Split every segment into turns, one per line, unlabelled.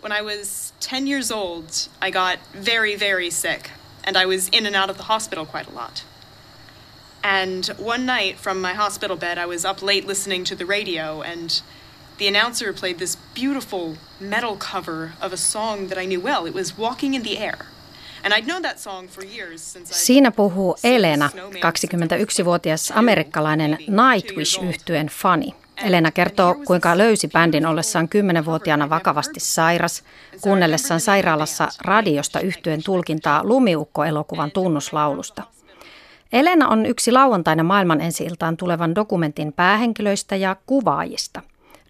When I was 10 years old, I got very, very sick, and I was in and out of the hospital quite a lot. And one night from my hospital bed, I was up late listening to the radio, and the announcer played this beautiful metal cover of a song that I knew well. It was Walking in the Air. And I'd known that song for years since
Siinä puhuu Elena, 21-vuotias amerikkalainen Nightwish-yhtyeen fani. Elena kertoo, kuinka löysi bändin ollessaan 10-vuotiaana vakavasti sairas, kuunnellessaan sairaalassa radiosta yhtyen tulkintaa Lumiukko-elokuvan tunnuslaulusta. Elena on yksi lauantaina maailman ensi tulevan dokumentin päähenkilöistä ja kuvaajista.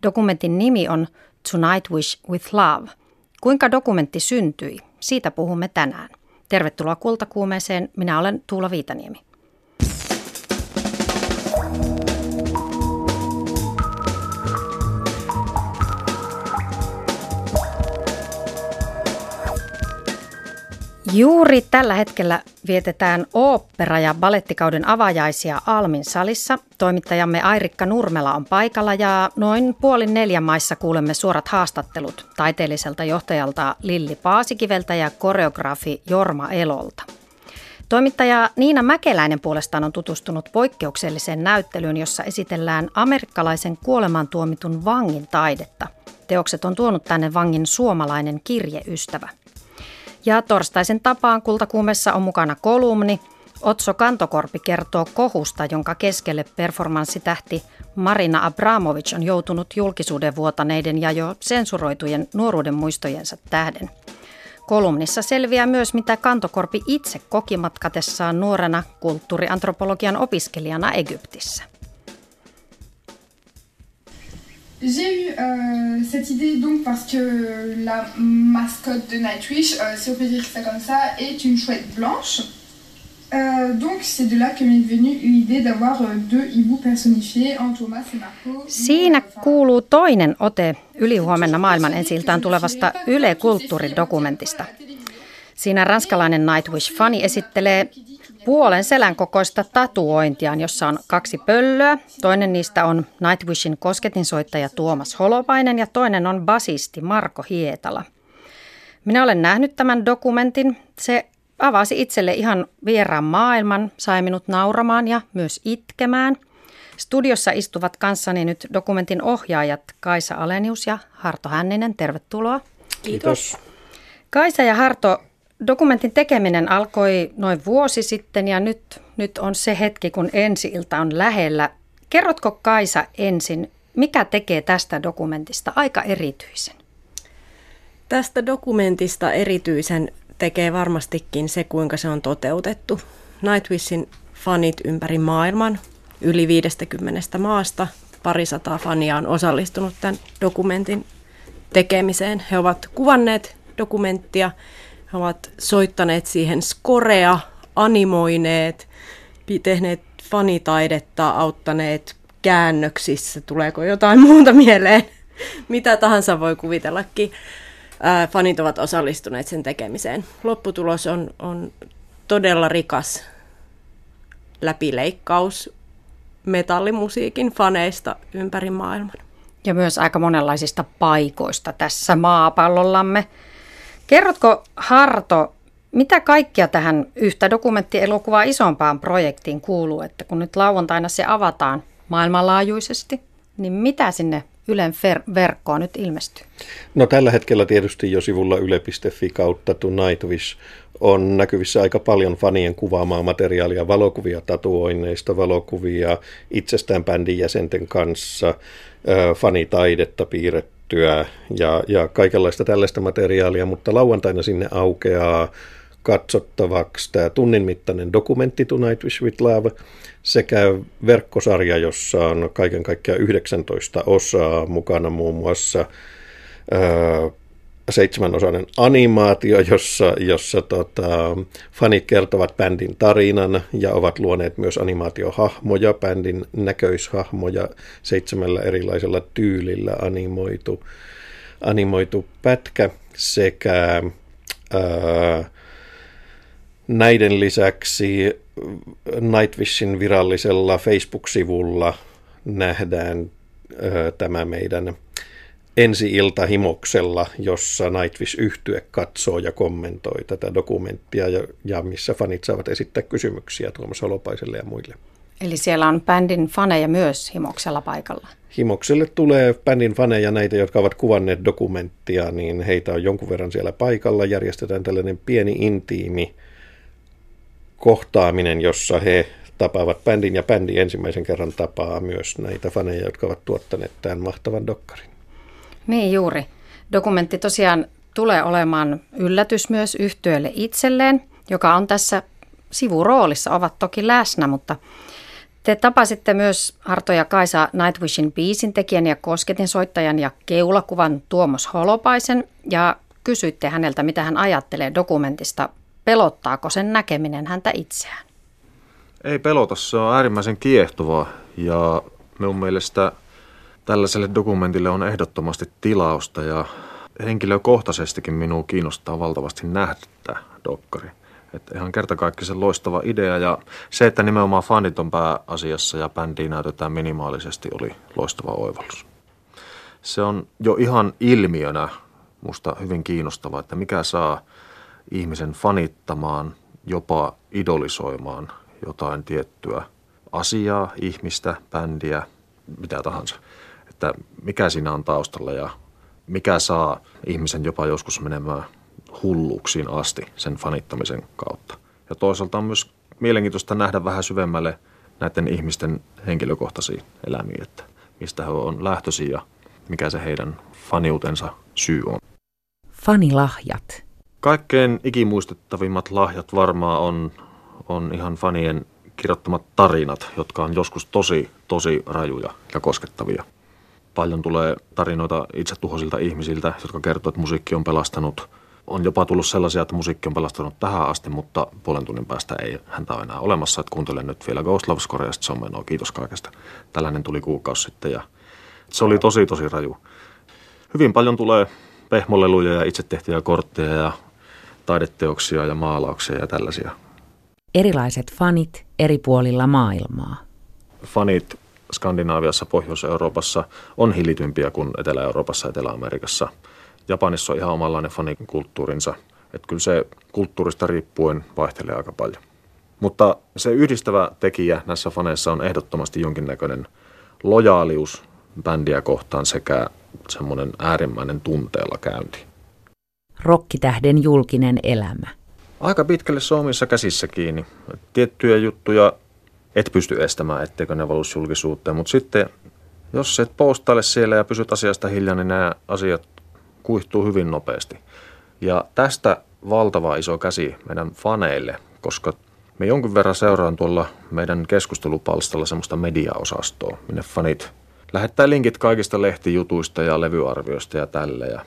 Dokumentin nimi on To Nightwish with Love. Kuinka dokumentti syntyi? Siitä puhumme tänään. Tervetuloa Kultakuumeeseen. Minä olen Tuula Viitaniemi. Juuri tällä hetkellä vietetään opera- ja balettikauden avajaisia Almin salissa. Toimittajamme Airikka Nurmela on paikalla ja noin puolin neljän maissa kuulemme suorat haastattelut taiteelliselta johtajalta Lilli Paasikiveltä ja koreografi Jorma Elolta. Toimittaja Niina Mäkeläinen puolestaan on tutustunut poikkeukselliseen näyttelyyn, jossa esitellään amerikkalaisen kuolemantuomitun vangin taidetta. Teokset on tuonut tänne vangin suomalainen kirjeystävä. Ja torstaisen tapaan Kultakuumessa on mukana kolumni. Otso Kantokorpi kertoo kohusta, jonka keskelle performanssitähti Marina Abramovic on joutunut julkisuuden vuotaneiden ja jo sensuroitujen nuoruuden muistojensa tähden. Kolumnissa selviää myös, mitä Kantokorpi itse koki matkatessaan nuorena kulttuuriantropologian opiskelijana Egyptissä.
J'ai eu euh, cette idée donc parce que la mascotte de Nightwish, euh, si on peut dire ça comme ça, est une chouette blanche. Euh, donc c'est de là que m'est venue l'idée d'avoir euh, deux hiboux personnifiés en Thomas et Marco.
Siinä kuuluu toinen ote ylihuomenna maailman ensiltään tulevasta Yle Kulttuuridokumentista. Siinä ranskalainen Nightwish-fani esittelee puolen selän kokoista tatuointiaan, jossa on kaksi pöllöä. Toinen niistä on Nightwishin kosketinsoittaja Tuomas Holopainen ja toinen on basisti Marko Hietala. Minä olen nähnyt tämän dokumentin. Se avasi itselle ihan vieraan maailman, sai minut nauramaan ja myös itkemään. Studiossa istuvat kanssani nyt dokumentin ohjaajat Kaisa Alenius ja Harto Hänninen. Tervetuloa.
Kiitos.
Kaisa ja Harto, Dokumentin tekeminen alkoi noin vuosi sitten ja nyt, nyt on se hetki, kun ensi ilta on lähellä. Kerrotko Kaisa ensin, mikä tekee tästä dokumentista aika erityisen?
Tästä dokumentista erityisen tekee varmastikin se, kuinka se on toteutettu. Nightwishin fanit ympäri maailman, yli 50 maasta, parisataa fania on osallistunut tämän dokumentin tekemiseen. He ovat kuvanneet dokumenttia he ovat soittaneet siihen skorea, animoineet, tehneet fanitaidetta, auttaneet käännöksissä. Tuleeko jotain muuta mieleen? Mitä tahansa voi kuvitellakin. Fanit ovat osallistuneet sen tekemiseen. Lopputulos on, on todella rikas läpileikkaus metallimusiikin faneista ympäri maailman.
Ja myös aika monenlaisista paikoista tässä maapallollamme. Kerrotko Harto, mitä kaikkia tähän yhtä dokumenttielokuvaa isompaan projektiin kuuluu, että kun nyt lauantaina se avataan maailmanlaajuisesti, niin mitä sinne Ylen ver- verkkoon nyt ilmestyy?
No tällä hetkellä tietysti jo sivulla yle.fi kautta To Nightwish on näkyvissä aika paljon fanien kuvaamaa materiaalia, valokuvia tatuoinneista, valokuvia itsestään bändin jäsenten kanssa, fanitaidetta piirretty tehtyä ja, ja kaikenlaista tällaista materiaalia, mutta lauantaina sinne aukeaa katsottavaksi tämä tunnin mittainen dokumentti Tonight Wish with Love sekä verkkosarja, jossa on kaiken kaikkiaan 19 osaa mukana muun muassa seitsemänosainen animaatio, jossa, jossa tota, fanit kertovat bändin tarinan ja ovat luoneet myös animaatiohahmoja, bändin näköishahmoja seitsemällä erilaisella tyylillä animoitu, animoitu pätkä sekä ää, näiden lisäksi Nightwishin virallisella Facebook-sivulla nähdään ää, tämä meidän ensi-ilta himoksella, jossa Nightwish yhtye katsoo ja kommentoi tätä dokumenttia ja, ja missä fanit saavat esittää kysymyksiä Tuomas Holopaiselle ja muille.
Eli siellä on bändin faneja myös himoksella paikalla.
Himokselle tulee bändin faneja, näitä, jotka ovat kuvanneet dokumenttia, niin heitä on jonkun verran siellä paikalla. Järjestetään tällainen pieni intiimi kohtaaminen, jossa he tapaavat bändin ja bändi ensimmäisen kerran tapaa myös näitä faneja, jotka ovat tuottaneet tämän mahtavan dokkarin.
Niin juuri. Dokumentti tosiaan tulee olemaan yllätys myös yhtiölle itselleen, joka on tässä sivuroolissa, ovat toki läsnä, mutta te tapasitte myös Arto ja Kaisa Nightwishin biisin tekijän ja kosketin soittajan ja keulakuvan Tuomos Holopaisen ja kysyitte häneltä, mitä hän ajattelee dokumentista. Pelottaako sen näkeminen häntä itseään?
Ei pelota, se on äärimmäisen kiehtovaa ja minun mielestä tällaiselle dokumentille on ehdottomasti tilausta ja henkilökohtaisestikin minua kiinnostaa valtavasti nähdä tämä dokkari. Että ihan kertakaikkisen loistava idea ja se, että nimenomaan fanit on pääasiassa ja bändiä näytetään minimaalisesti, oli loistava oivallus. Se on jo ihan ilmiönä musta hyvin kiinnostava, että mikä saa ihmisen fanittamaan, jopa idolisoimaan jotain tiettyä asiaa, ihmistä, bändiä, mitä tahansa. Että mikä siinä on taustalla ja mikä saa ihmisen jopa joskus menemään hulluuksiin asti sen fanittamisen kautta. Ja toisaalta on myös mielenkiintoista nähdä vähän syvemmälle näiden ihmisten henkilökohtaisia elämiä, että mistä he on lähtöisiä ja mikä se heidän faniutensa syy on.
Fanilahjat.
Kaikkein ikimuistettavimmat lahjat varmaan on, on ihan fanien kirjoittamat tarinat, jotka on joskus tosi, tosi rajuja ja koskettavia. Paljon tulee tarinoita itsetuhoisilta ihmisiltä, jotka kertovat, että musiikki on pelastanut on jopa tullut sellaisia, että musiikki on pelastanut tähän asti, mutta puolen tunnin päästä ei häntä ole enää olemassa. Että kuuntelen nyt vielä Ghost Love Koreasta, se on menoa, kiitos kaikesta. Tällainen tuli kuukausi sitten ja se oli tosi tosi raju. Hyvin paljon tulee pehmoleluja ja itse tehtyjä kortteja ja taideteoksia ja maalauksia ja tällaisia.
Erilaiset fanit eri puolilla maailmaa.
Fanit Skandinaaviassa, Pohjois-Euroopassa on hillitympiä kuin Etelä-Euroopassa ja Etelä-Amerikassa – Japanissa on ihan omanlainen fanikulttuurinsa. Että kyllä se kulttuurista riippuen vaihtelee aika paljon. Mutta se yhdistävä tekijä näissä faneissa on ehdottomasti jonkinnäköinen lojaalius bändiä kohtaan sekä semmoinen äärimmäinen tunteella käynti.
Rokkitähden julkinen elämä.
Aika pitkälle se omissa käsissä kiinni. Tiettyjä juttuja et pysty estämään, etteikö ne valuisi julkisuuteen, mutta sitten jos et postaile siellä ja pysyt asiasta hiljaa, niin nämä asiat kuihtuu hyvin nopeasti. Ja tästä valtava iso käsi meidän faneille, koska me jonkin verran seuraan tuolla meidän keskustelupalstalla semmoista mediaosastoa, minne fanit lähettää linkit kaikista lehtijutuista ja levyarvioista ja tälle. Ja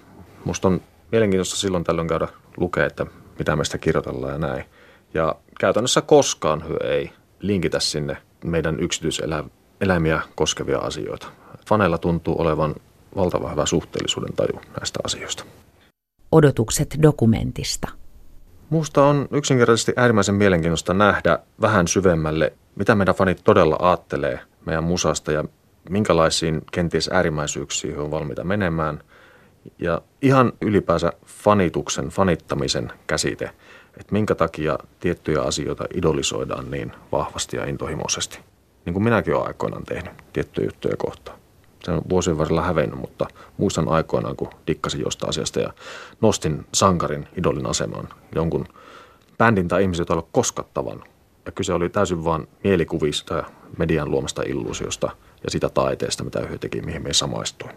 musta on mielenkiintoista silloin tällöin käydä lukea, että mitä meistä kirjoitellaan ja näin. Ja käytännössä koskaan hyö ei linkitä sinne meidän yksityiseläimiä koskevia asioita. Faneilla tuntuu olevan valtava hyvä suhteellisuuden taju näistä asioista.
Odotukset dokumentista.
Musta on yksinkertaisesti äärimmäisen mielenkiintoista nähdä vähän syvemmälle, mitä meidän fanit todella ajattelee meidän musasta ja minkälaisiin kenties äärimmäisyyksiin he on valmiita menemään. Ja ihan ylipäänsä fanituksen, fanittamisen käsite, että minkä takia tiettyjä asioita idolisoidaan niin vahvasti ja intohimoisesti. Niin kuin minäkin olen aikoinaan tehnyt tiettyjä juttuja kohtaan se on vuosien varrella hävennyt, mutta muistan aikoinaan, kun dikkasin jostain asiasta ja nostin sankarin idolin asemaan jonkun bändin tai ihmisen, jota ei koskattavan. Ja kyse oli täysin vain mielikuvista ja median luomasta illuusiosta ja sitä taiteesta, mitä he teki, mihin me samaistuin.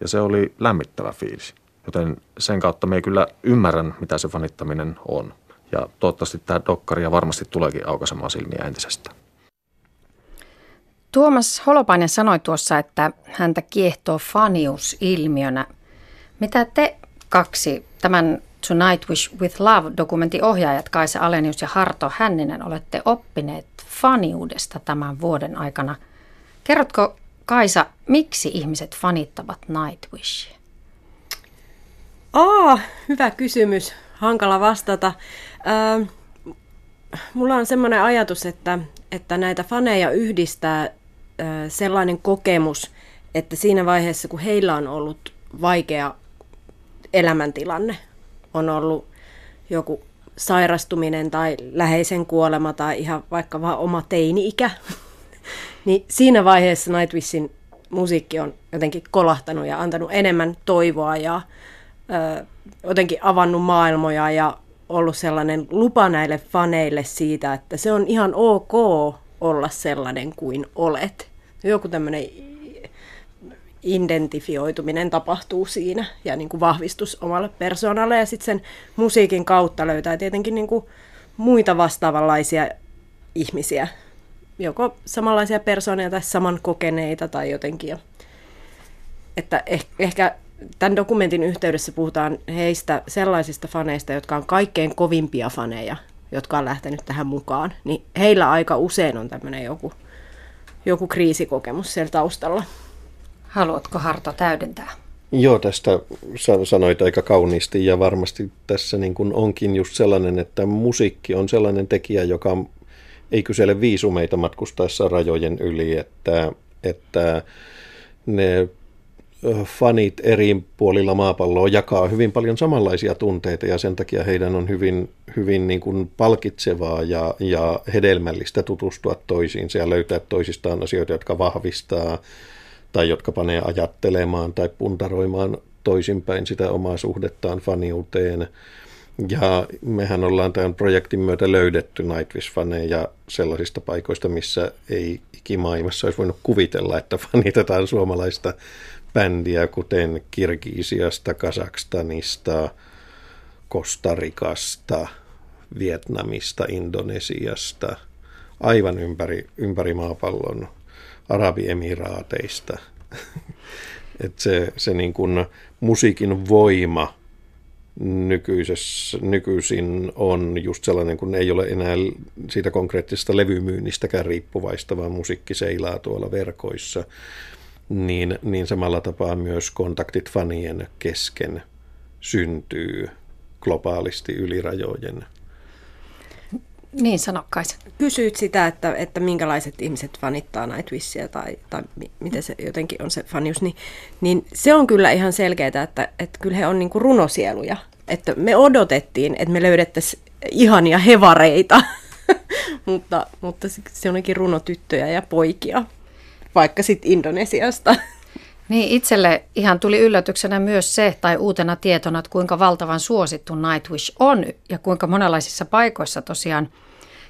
Ja se oli lämmittävä fiilis. Joten sen kautta me ei kyllä ymmärrän, mitä se fanittaminen on. Ja toivottavasti tämä dokkari ja varmasti tuleekin aukaisemaan silmiä entisestä.
Tuomas Holopainen sanoi tuossa, että häntä kiehtoo fanius ilmiönä. Mitä te kaksi tämän To Nightwish with Love-dokumentin ohjaajat Kaisa Alenius ja Harto Hänninen olette oppineet faniudesta tämän vuoden aikana? Kerrotko Kaisa, miksi ihmiset fanittavat Nightwishia?
Aa, hyvä kysymys. Hankala vastata. Äh, mulla on semmoinen ajatus, että, että näitä faneja yhdistää sellainen kokemus, että siinä vaiheessa, kun heillä on ollut vaikea elämäntilanne. On ollut joku sairastuminen tai läheisen kuolema tai ihan vaikka vaan oma teini-ikä. niin siinä vaiheessa Nightwishin musiikki on jotenkin kolahtanut ja antanut enemmän toivoa ja ö, jotenkin avannut maailmoja ja ollut sellainen lupa näille faneille siitä, että se on ihan ok olla sellainen kuin olet. Joku tämmöinen identifioituminen tapahtuu siinä ja niin kuin vahvistus omalle persoonalle ja sitten sen musiikin kautta löytää tietenkin niin kuin muita vastaavanlaisia ihmisiä, joko samanlaisia persoonia tai saman kokeneita tai jotenkin. Että eh, ehkä tämän dokumentin yhteydessä puhutaan heistä sellaisista faneista, jotka on kaikkein kovimpia faneja, jotka on lähtenyt tähän mukaan, niin heillä aika usein on tämmöinen joku, joku kriisikokemus siellä taustalla.
Haluatko Harto täydentää?
Joo, tästä sanoit aika kauniisti ja varmasti tässä niin kuin onkin just sellainen, että musiikki on sellainen tekijä, joka ei kysele viisumeita matkustaessa rajojen yli, että, että ne fanit eri puolilla maapalloa jakaa hyvin paljon samanlaisia tunteita ja sen takia heidän on hyvin, hyvin niin kuin palkitsevaa ja, ja hedelmällistä tutustua toisiinsa ja löytää toisistaan asioita, jotka vahvistaa tai jotka panee ajattelemaan tai puntaroimaan toisinpäin sitä omaa suhdettaan faniuteen. Ja mehän ollaan tämän projektin myötä löydetty Nightwish-faneja sellaisista paikoista, missä ei ikimaailmassa olisi voinut kuvitella, että fanitetaan suomalaista bändiä, kuten Kirgisiasta, Kazakstanista, Kostarikasta, Vietnamista, Indonesiasta, aivan ympäri, ympäri maapallon Arabiemiraateista. Et se, se niin kuin musiikin voima nykyisin on just sellainen, kun ei ole enää siitä konkreettisesta levymyynnistäkään riippuvaista, vaan musiikki seilaa tuolla verkoissa niin, niin samalla tapaa myös kontaktit fanien kesken syntyy globaalisti yli rajojen.
Niin sanokkaisen.
Kysyit sitä, että, että minkälaiset ihmiset fanittaa Nightwishia tai, tai miten se jotenkin on se fanius, niin, niin se on kyllä ihan selkeää, että, että kyllä he on niin kuin runosieluja. Että me odotettiin, että me löydettäisiin ihania hevareita, mutta, mutta se onkin runotyttöjä ja poikia vaikka sitten Indonesiasta.
Niin, itselle ihan tuli yllätyksenä myös se, tai uutena tietona, että kuinka valtavan suosittu Nightwish on ja kuinka monenlaisissa paikoissa tosiaan.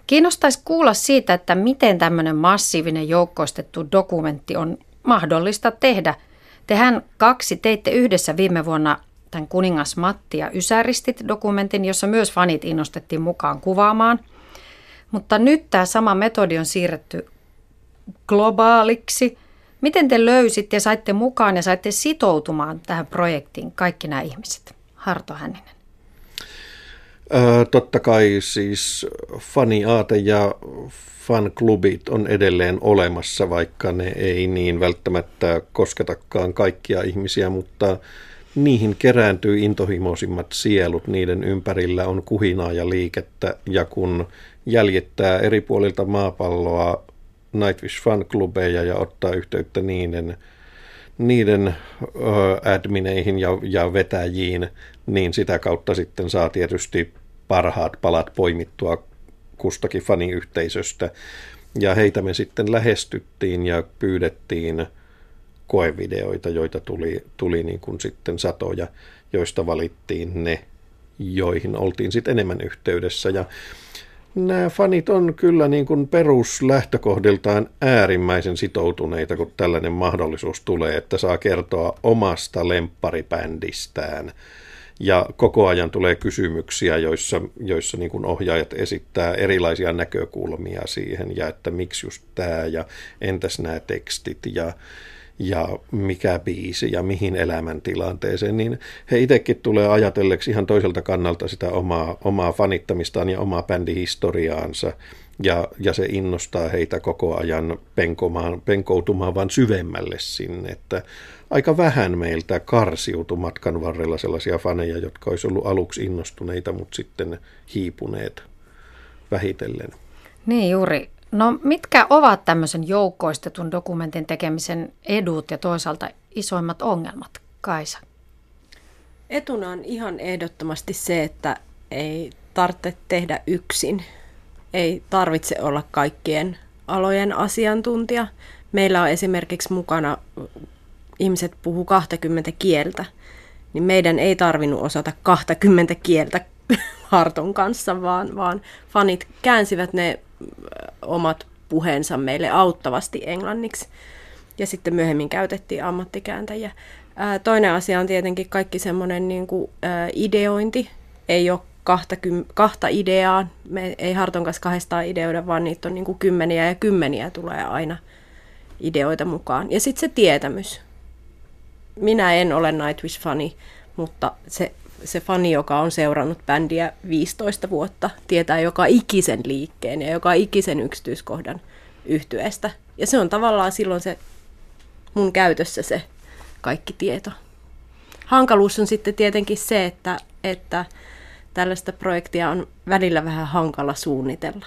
Kiinnostaisi kuulla siitä, että miten tämmöinen massiivinen joukkoistettu dokumentti on mahdollista tehdä. Tehän kaksi teitte yhdessä viime vuonna tämän kuningas Matti ja Ysäristit dokumentin, jossa myös fanit innostettiin mukaan kuvaamaan. Mutta nyt tämä sama metodi on siirretty globaaliksi. Miten te löysitte ja saitte mukaan ja saitte sitoutumaan tähän projektiin kaikki nämä ihmiset? Harto Hänninen.
Totta kai siis faniaate ja fanklubit on edelleen olemassa, vaikka ne ei niin välttämättä kosketakaan kaikkia ihmisiä, mutta niihin kerääntyy intohimoisimmat sielut, niiden ympärillä on kuhinaa ja liikettä, ja kun jäljittää eri puolilta maapalloa Nightwish fan-klubeja ja ottaa yhteyttä niiden, niiden ö, admineihin ja, ja vetäjiin, niin sitä kautta sitten saa tietysti parhaat palat poimittua kustakin faniyhteisöstä. Ja heitä me sitten lähestyttiin ja pyydettiin koevideoita, joita tuli, tuli niin kuin sitten satoja, joista valittiin ne, joihin oltiin sitten enemmän yhteydessä. Ja nämä fanit on kyllä niin kuin peruslähtökohdiltaan äärimmäisen sitoutuneita, kun tällainen mahdollisuus tulee, että saa kertoa omasta lempparipändistään. Ja koko ajan tulee kysymyksiä, joissa, joissa niin kuin ohjaajat esittää erilaisia näkökulmia siihen, ja että miksi just tämä, ja entäs nämä tekstit, ja, ja mikä biisi ja mihin elämäntilanteeseen, niin he itsekin tulee ajatelleeksi ihan toiselta kannalta sitä omaa, omaa fanittamistaan ja omaa bändihistoriaansa. Ja, ja se innostaa heitä koko ajan penkomaan, penkoutumaan vaan syvemmälle sinne, että aika vähän meiltä karsiutui matkan varrella sellaisia faneja, jotka olisi ollut aluksi innostuneita, mutta sitten hiipuneet vähitellen.
Niin juuri, No mitkä ovat tämmöisen joukkoistetun dokumentin tekemisen edut ja toisaalta isoimmat ongelmat, Kaisa?
Etuna on ihan ehdottomasti se, että ei tarvitse tehdä yksin. Ei tarvitse olla kaikkien alojen asiantuntija. Meillä on esimerkiksi mukana, ihmiset puhuu 20 kieltä, niin meidän ei tarvinnut osata 20 kieltä Harton kanssa, vaan, vaan fanit käänsivät ne omat puheensa meille auttavasti englanniksi. Ja sitten myöhemmin käytettiin ammattikääntäjiä. Ää, toinen asia on tietenkin kaikki semmoinen niin kuin, ideointi. Ei ole kahta, kahta ideaa. Me ei Harton kanssa kahdestaan ideoida, vaan niitä on niin kuin kymmeniä ja kymmeniä tulee aina ideoita mukaan. Ja sitten se tietämys. Minä en ole Nightwish-fani, mutta se, se fani, joka on seurannut bändiä 15 vuotta, tietää joka ikisen liikkeen ja joka ikisen yksityiskohdan yhtyeestä. Ja se on tavallaan silloin se mun käytössä se kaikki tieto. Hankaluus on sitten tietenkin se, että, että tällaista projektia on välillä vähän hankala suunnitella.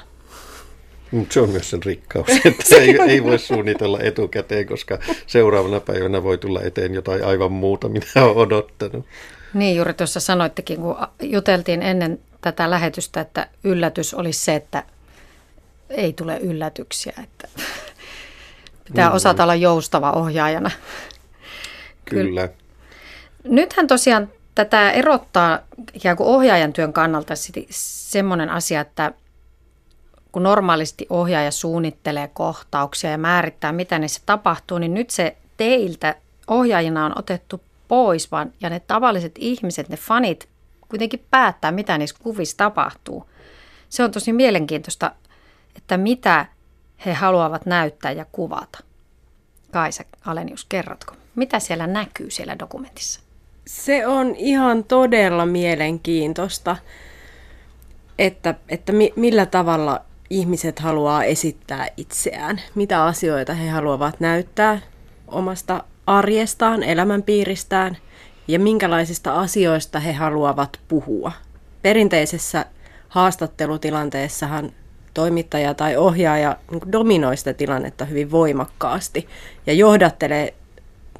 Mutta se on myös sen rikkaus, että ei, ei voi suunnitella etukäteen, koska seuraavana päivänä voi tulla eteen jotain aivan muuta, mitä on odottanut.
Niin, juuri tuossa sanoittekin, kun juteltiin ennen tätä lähetystä, että yllätys olisi se, että ei tule yllätyksiä. Että pitää mm. osata olla joustava ohjaajana.
Kyllä.
Nythän tosiaan tätä erottaa ikään kuin ohjaajan työn kannalta semmoinen asia, että kun normaalisti ohjaaja suunnittelee kohtauksia ja määrittää, mitä niissä tapahtuu, niin nyt se teiltä ohjaajina on otettu pois, vaan ja ne tavalliset ihmiset, ne fanit, kuitenkin päättää, mitä niissä kuvissa tapahtuu. Se on tosi mielenkiintoista, että mitä he haluavat näyttää ja kuvata. Kaisa Alenius, kerrotko, mitä siellä näkyy siellä dokumentissa?
Se on ihan todella mielenkiintoista, että, että mi, millä tavalla ihmiset haluaa esittää itseään, mitä asioita he haluavat näyttää omasta arjestaan, elämänpiiristään ja minkälaisista asioista he haluavat puhua. Perinteisessä haastattelutilanteessahan toimittaja tai ohjaaja niin dominoi sitä tilannetta hyvin voimakkaasti ja johdattelee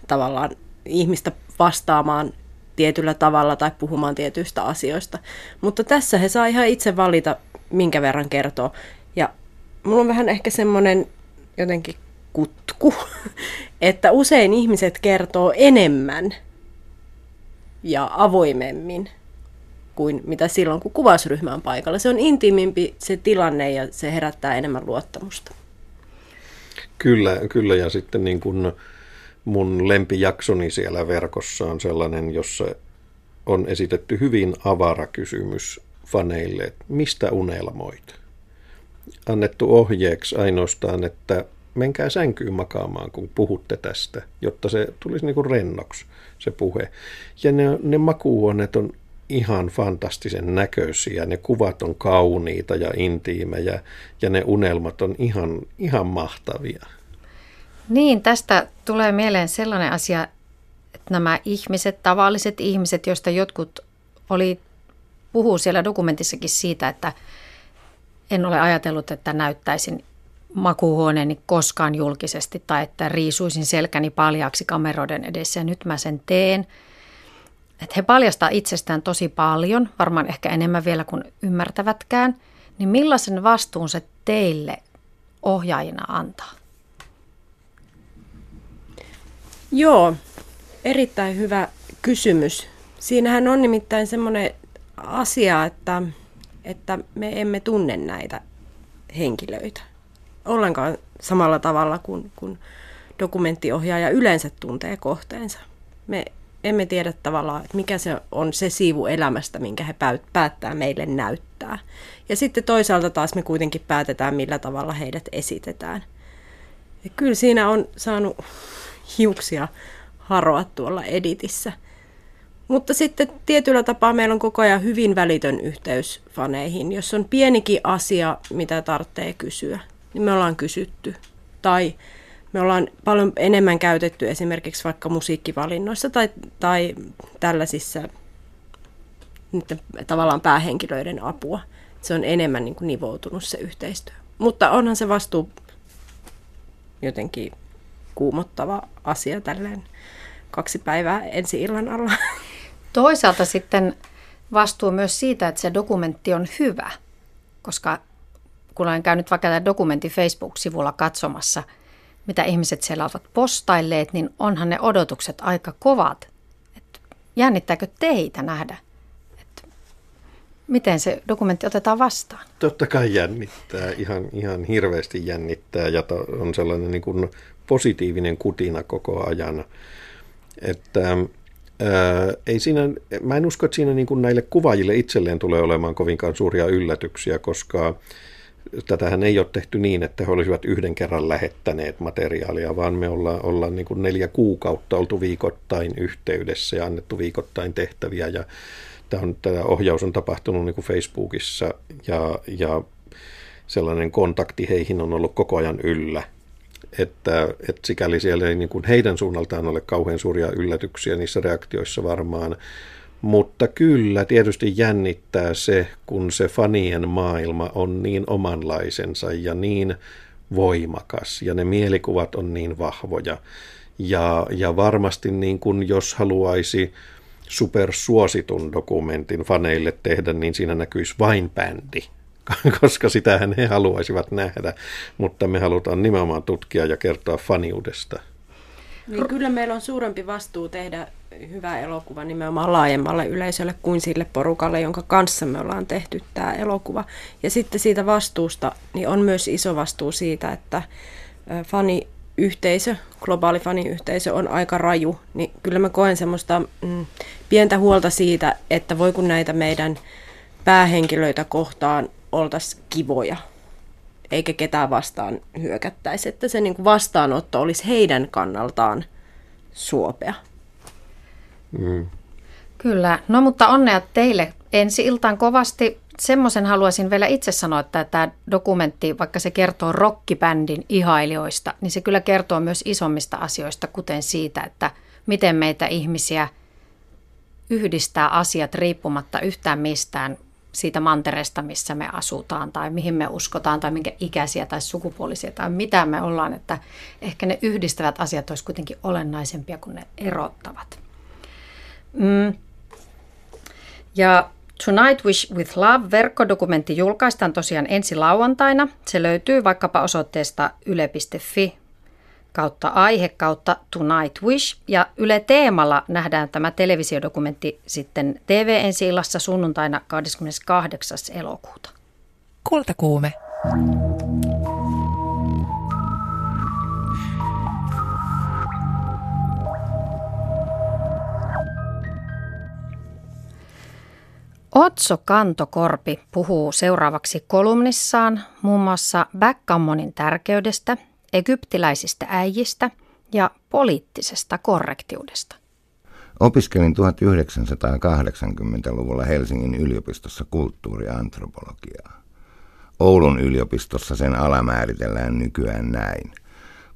tavallaan ihmistä vastaamaan tietyllä tavalla tai puhumaan tietyistä asioista. Mutta tässä he saa ihan itse valita, minkä verran kertoo. Ja mulla on vähän ehkä semmoinen jotenkin kutku, että usein ihmiset kertoo enemmän ja avoimemmin kuin mitä silloin, kun kuvausryhmä on paikalla. Se on intiimimpi se tilanne ja se herättää enemmän luottamusta.
Kyllä, kyllä ja sitten niin kuin mun lempijaksoni siellä verkossa on sellainen, jossa on esitetty hyvin avara kysymys faneille, että mistä unelmoit? Annettu ohjeeksi ainoastaan, että menkää sänkyyn makaamaan, kun puhutte tästä, jotta se tulisi niin kuin rennoksi se puhe. Ja ne, ne makuuhuoneet on ihan fantastisen näköisiä, ne kuvat on kauniita ja intiimejä ja ne unelmat on ihan, ihan mahtavia.
Niin, tästä tulee mieleen sellainen asia, että nämä ihmiset, tavalliset ihmiset, joista jotkut oli, puhuu siellä dokumentissakin siitä, että en ole ajatellut, että näyttäisin makuuhuoneeni koskaan julkisesti tai että riisuisin selkäni paljaaksi kameroiden edessä ja nyt mä sen teen. Että he paljastaa itsestään tosi paljon, varmaan ehkä enemmän vielä kuin ymmärtävätkään. Niin millaisen vastuun se teille ohjaajina antaa?
Joo, erittäin hyvä kysymys. Siinähän on nimittäin semmoinen asia, että, että me emme tunne näitä henkilöitä ollenkaan samalla tavalla kuin, kuin dokumenttiohjaaja yleensä tuntee kohteensa. Me emme tiedä tavallaan, että mikä se on se siivu elämästä, minkä he päättää meille näyttää. Ja sitten toisaalta taas me kuitenkin päätetään, millä tavalla heidät esitetään. Ja kyllä siinä on saanut hiuksia haroa tuolla editissä. Mutta sitten tietyllä tapaa meillä on koko ajan hyvin välitön yhteys faneihin. Jos on pienikin asia, mitä tarvitsee kysyä, niin me ollaan kysytty. Tai me ollaan paljon enemmän käytetty esimerkiksi vaikka musiikkivalinnoissa tai, tai tällaisissa niiden tavallaan päähenkilöiden apua. Se on enemmän niin kuin nivoutunut se yhteistyö. Mutta onhan se vastuu jotenkin kuumottava asia tälleen kaksi päivää ensi illan alla.
Toisaalta sitten vastuu myös siitä, että se dokumentti on hyvä, koska kun olen käynyt vaikka tämän dokumentin Facebook-sivulla katsomassa, mitä ihmiset siellä ovat postailleet, niin onhan ne odotukset aika kovat. Et jännittääkö teitä nähdä, että miten se dokumentti otetaan vastaan?
Totta kai jännittää, ihan, ihan hirveästi jännittää ja on sellainen niin kuin positiivinen kutina koko ajan. Että ää, ei siinä, mä en usko, että siinä niin kuin näille kuvaajille itselleen tulee olemaan kovinkaan suuria yllätyksiä, koska tätähän ei ole tehty niin, että he olisivat yhden kerran lähettäneet materiaalia, vaan me ollaan, ollaan niin kuin neljä kuukautta oltu viikoittain yhteydessä ja annettu viikoittain tehtäviä. Ja tämä, on, tämä ohjaus on tapahtunut niin kuin Facebookissa ja, ja sellainen kontakti heihin on ollut koko ajan yllä. Että, että sikäli siellä ei niin kuin heidän suunnaltaan ole kauhean suuria yllätyksiä niissä reaktioissa varmaan, mutta kyllä tietysti jännittää se, kun se fanien maailma on niin omanlaisensa ja niin voimakas ja ne mielikuvat on niin vahvoja. Ja, ja varmasti niin kuin jos haluaisi supersuositun dokumentin faneille tehdä, niin siinä näkyisi vain bändi, koska sitähän he haluaisivat nähdä, mutta me halutaan nimenomaan tutkia ja kertoa faniudesta.
Niin kyllä meillä on suurempi vastuu tehdä hyvä elokuva nimenomaan laajemmalle yleisölle kuin sille porukalle, jonka kanssa me ollaan tehty tämä elokuva. Ja sitten siitä vastuusta, niin on myös iso vastuu siitä, että faniyhteisö, globaali faniyhteisö on aika raju, niin kyllä mä koen semmoista mm, pientä huolta siitä, että voi kun näitä meidän päähenkilöitä kohtaan oltaisiin kivoja, eikä ketään vastaan hyökättäisi, että se niin kuin vastaanotto olisi heidän kannaltaan suopea.
Mm. Kyllä, no mutta onnea teille ensi iltaan kovasti. Semmoisen haluaisin vielä itse sanoa, että tämä dokumentti, vaikka se kertoo rockibändin ihailijoista, niin se kyllä kertoo myös isommista asioista, kuten siitä, että miten meitä ihmisiä yhdistää asiat riippumatta yhtään mistään siitä mantereesta, missä me asutaan tai mihin me uskotaan tai minkä ikäisiä tai sukupuolisia tai mitä me ollaan, että ehkä ne yhdistävät asiat olisi kuitenkin olennaisempia kuin ne erottavat. Mm. Ja Tonight Wish with Love verkkodokumentti julkaistaan tosiaan ensi lauantaina. Se löytyy vaikkapa osoitteesta yle.fi kautta aihe kautta Tonight Wish. Ja Yle Teemalla nähdään tämä televisiodokumentti sitten TV ensi sunnuntaina 28. elokuuta.
Kultakuume.
Otso Kantokorpi puhuu seuraavaksi kolumnissaan muun muassa backgammonin tärkeydestä, egyptiläisistä äijistä ja poliittisesta korrektiudesta.
Opiskelin 1980-luvulla Helsingin yliopistossa kulttuuriantropologiaa. Oulun yliopistossa sen ala määritellään nykyään näin.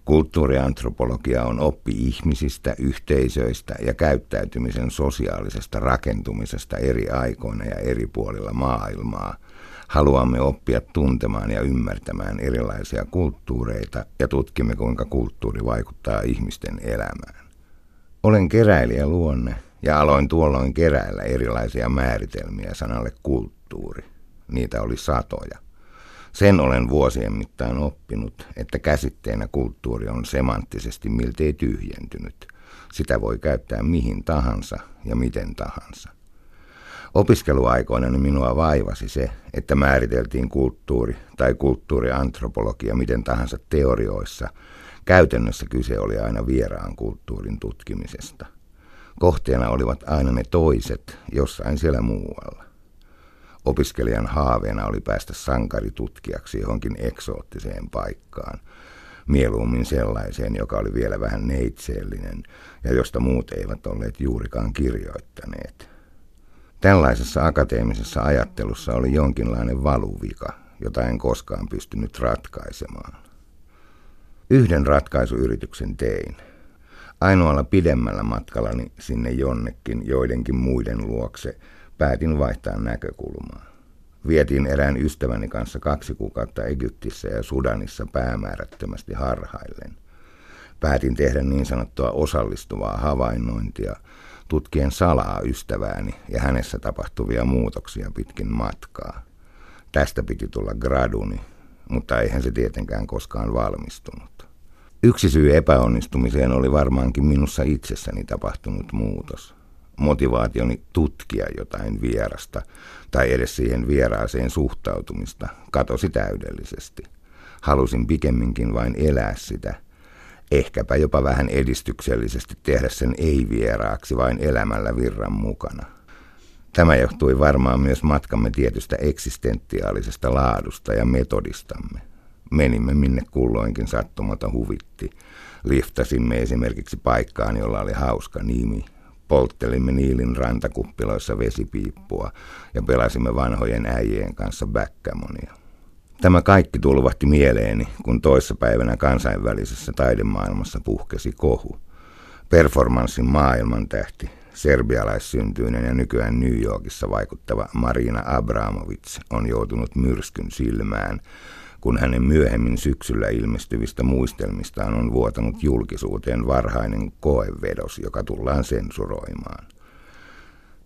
Kulttuuriantropologia on oppi ihmisistä, yhteisöistä ja käyttäytymisen sosiaalisesta rakentumisesta eri aikoina ja eri puolilla maailmaa. Haluamme oppia tuntemaan ja ymmärtämään erilaisia kulttuureita ja tutkimme kuinka kulttuuri vaikuttaa ihmisten elämään. Olen keräilijä luonne ja aloin tuolloin keräillä erilaisia määritelmiä sanalle kulttuuri. Niitä oli satoja. Sen olen vuosien mittaan oppinut, että käsitteenä kulttuuri on semanttisesti miltei tyhjentynyt. Sitä voi käyttää mihin tahansa ja miten tahansa. Opiskeluaikoina minua vaivasi se, että määriteltiin kulttuuri tai kulttuuriantropologia miten tahansa teorioissa. Käytännössä kyse oli aina vieraan kulttuurin tutkimisesta. Kohteena olivat aina ne toiset jossain siellä muualla. Opiskelijan haaveena oli päästä sankaritutkijaksi johonkin eksoottiseen paikkaan, mieluummin sellaiseen, joka oli vielä vähän neitseellinen ja josta muut eivät olleet juurikaan kirjoittaneet. Tällaisessa akateemisessa ajattelussa oli jonkinlainen valuvika, jota en koskaan pystynyt ratkaisemaan. Yhden ratkaisuyrityksen tein. Ainoalla pidemmällä matkallani sinne jonnekin joidenkin muiden luokse – päätin vaihtaa näkökulmaa. Vietiin erään ystäväni kanssa kaksi kuukautta Egyptissä ja Sudanissa päämäärättömästi harhaillen. Päätin tehdä niin sanottua osallistuvaa havainnointia, tutkien salaa ystävääni ja hänessä tapahtuvia muutoksia pitkin matkaa. Tästä piti tulla graduni, mutta eihän se tietenkään koskaan valmistunut. Yksi syy epäonnistumiseen oli varmaankin minussa itsessäni tapahtunut muutos. Motivaationi tutkia jotain vierasta tai edes siihen vieraaseen suhtautumista katosi täydellisesti. Halusin pikemminkin vain elää sitä, ehkäpä jopa vähän edistyksellisesti tehdä sen ei-vieraaksi vain elämällä virran mukana. Tämä johtui varmaan myös matkamme tietystä eksistentiaalisesta laadusta ja metodistamme. Menimme minne kulloinkin sattumata huvitti. Liftasimme esimerkiksi paikkaan, jolla oli hauska nimi. Polttelimme Niilin rantakuppiloissa vesipiippua ja pelasimme vanhojen äijien kanssa backgammonia. Tämä kaikki tulvahti mieleeni, kun toissapäivänä kansainvälisessä taidemaailmassa puhkesi kohu. Performanssin maailmantähti, serbialaissyntyinen ja nykyään New Yorkissa vaikuttava Marina Abramovic on joutunut myrskyn silmään, kun hänen myöhemmin syksyllä ilmestyvistä muistelmistaan on vuotanut julkisuuteen varhainen koevedos, joka tullaan sensuroimaan.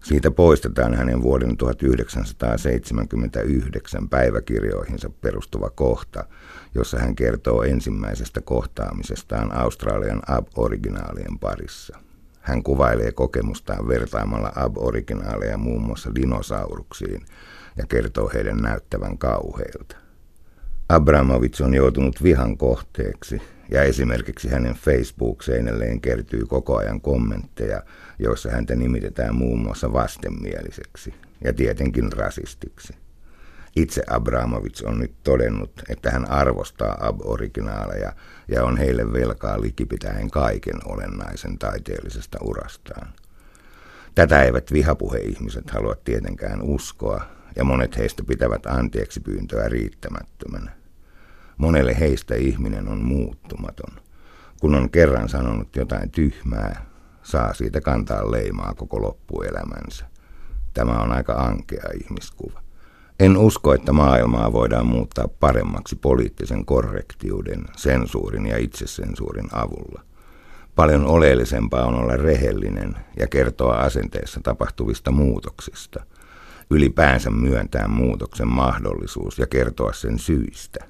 Siitä poistetaan hänen vuoden 1979 päiväkirjoihinsa perustuva kohta, jossa hän kertoo ensimmäisestä kohtaamisestaan Australian ab-originaalien parissa. Hän kuvailee kokemustaan vertaamalla ab-originaaleja muun muassa dinosauruksiin ja kertoo heidän näyttävän kauheilta. Abramovic on joutunut vihan kohteeksi ja esimerkiksi hänen Facebook-seinälleen kertyy koko ajan kommentteja, joissa häntä nimitetään muun muassa vastenmieliseksi ja tietenkin rasistiksi. Itse Abramovic on nyt todennut, että hän arvostaa ab-originaaleja ja on heille velkaa likipitäen kaiken olennaisen taiteellisesta urastaan. Tätä eivät vihapuheihmiset halua tietenkään uskoa, ja monet heistä pitävät anteeksi pyyntöä riittämättömänä. Monelle heistä ihminen on muuttumaton. Kun on kerran sanonut jotain tyhmää, saa siitä kantaa leimaa koko loppuelämänsä. Tämä on aika ankea ihmiskuva. En usko, että maailmaa voidaan muuttaa paremmaksi poliittisen korrektiuden, sensuurin ja itsesensuurin avulla. Paljon oleellisempaa on olla rehellinen ja kertoa asenteessa tapahtuvista muutoksista. Ylipäänsä myöntää muutoksen mahdollisuus ja kertoa sen syistä.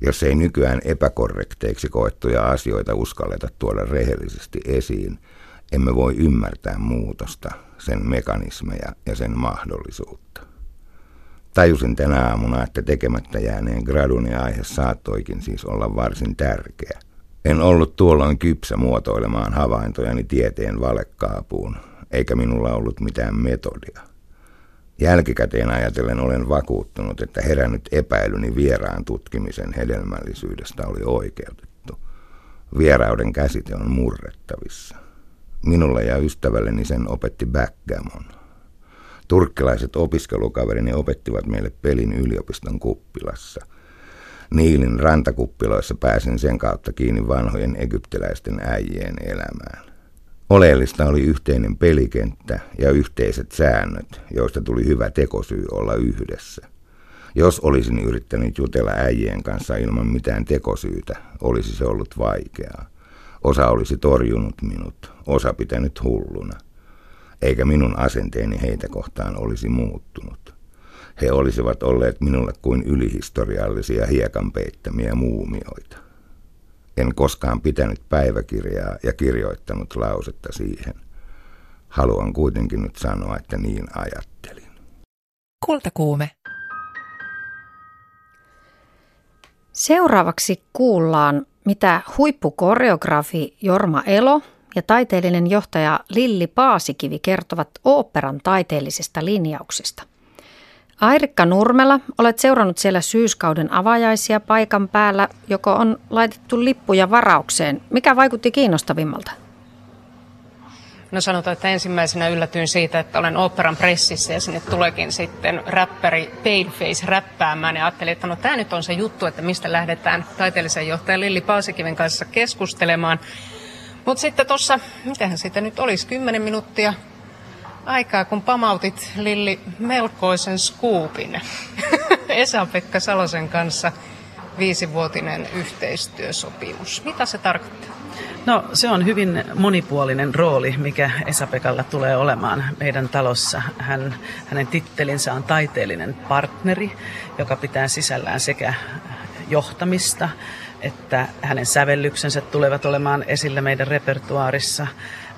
Jos ei nykyään epäkorrekteiksi koettuja asioita uskalleta tuoda rehellisesti esiin, emme voi ymmärtää muutosta, sen mekanismeja ja sen mahdollisuutta. Tajusin tänä aamuna, että tekemättä jääneen graduni aihe saattoikin siis olla varsin tärkeä. En ollut tuolloin kypsä muotoilemaan havaintojani tieteen valekaapuun, eikä minulla ollut mitään metodia. Jälkikäteen ajatellen olen vakuuttunut, että herännyt epäilyni vieraan tutkimisen hedelmällisyydestä oli oikeutettu. Vierauden käsite on murrettavissa. Minulle ja ystävälleni sen opetti backgammon. Turkkilaiset opiskelukaverini opettivat meille pelin yliopiston kuppilassa. Niilin rantakuppiloissa pääsin sen kautta kiinni vanhojen egyptiläisten äijien elämään. Oleellista oli yhteinen pelikenttä ja yhteiset säännöt, joista tuli hyvä tekosyy olla yhdessä. Jos olisin yrittänyt jutella äijien kanssa ilman mitään tekosyytä, olisi se ollut vaikeaa. Osa olisi torjunut minut, osa pitänyt hulluna. Eikä minun asenteeni heitä kohtaan olisi muuttunut. He olisivat olleet minulle kuin ylihistoriallisia hiekan peittämiä muumioita. En koskaan pitänyt päiväkirjaa ja kirjoittanut lausetta siihen. Haluan kuitenkin nyt sanoa, että niin ajattelin.
Kultakuume.
Seuraavaksi kuullaan, mitä huippukoreografi Jorma Elo ja taiteellinen johtaja Lilli Paasikivi kertovat oopperan taiteellisesta linjauksesta – Airikka Nurmela, olet seurannut siellä syyskauden avajaisia paikan päällä, joko on laitettu lippuja varaukseen. Mikä vaikutti kiinnostavimmalta?
No sanotaan, että ensimmäisenä yllätyin siitä, että olen operan pressissä ja sinne tuleekin sitten räppäri Painface räppäämään ja ajattelin, että no tämä nyt on se juttu, että mistä lähdetään taiteellisen johtajan Lilli Paasikiven kanssa keskustelemaan. Mutta sitten tuossa, mitähän siitä nyt olisi, 10 minuuttia aikaa, kun pamautit Lilli melkoisen skuupin Esa-Pekka Salosen kanssa viisivuotinen yhteistyösopimus. Mitä se tarkoittaa?
No se on hyvin monipuolinen rooli, mikä Esa-Pekalla tulee olemaan meidän talossa. Hän, hänen tittelinsä on taiteellinen partneri, joka pitää sisällään sekä johtamista, että hänen sävellyksensä tulevat olemaan esillä meidän repertuaarissa.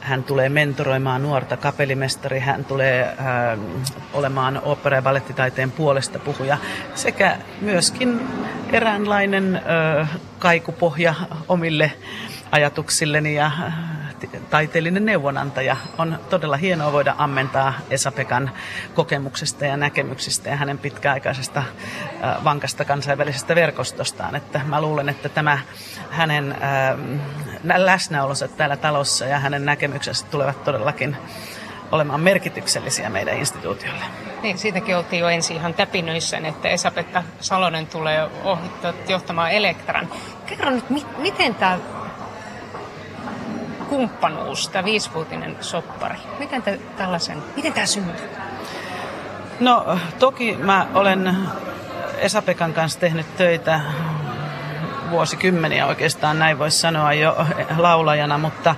Hän tulee mentoroimaan nuorta kapellimestari, hän tulee äh, olemaan opera- ja ballettitaiteen puolesta puhuja sekä myöskin eräänlainen äh, kaikupohja omille ajatuksilleni ja äh, taiteellinen neuvonantaja. On todella hienoa voida ammentaa Esa-Pekan kokemuksesta ja näkemyksistä ja hänen pitkäaikaisesta äh, vankasta kansainvälisestä verkostostaan. Että mä luulen, että tämä hänen äh, läsnäolonsa täällä talossa ja hänen näkemyksensä tulevat todellakin olemaan merkityksellisiä meidän instituutiolle.
Niin, siitäkin oltiin jo ensin ihan täpinöissä, että Esa-Pekka Salonen tulee ohittaa, johtamaan Elektran. Kerro nyt, mi- miten tämä kumppanuus, tämä viisivuotinen soppari, miten te tällaisen, miten tämä syntyy?
No toki mä olen Esa-Pekan kanssa tehnyt töitä vuosikymmeniä oikeastaan, näin voisi sanoa jo laulajana, mutta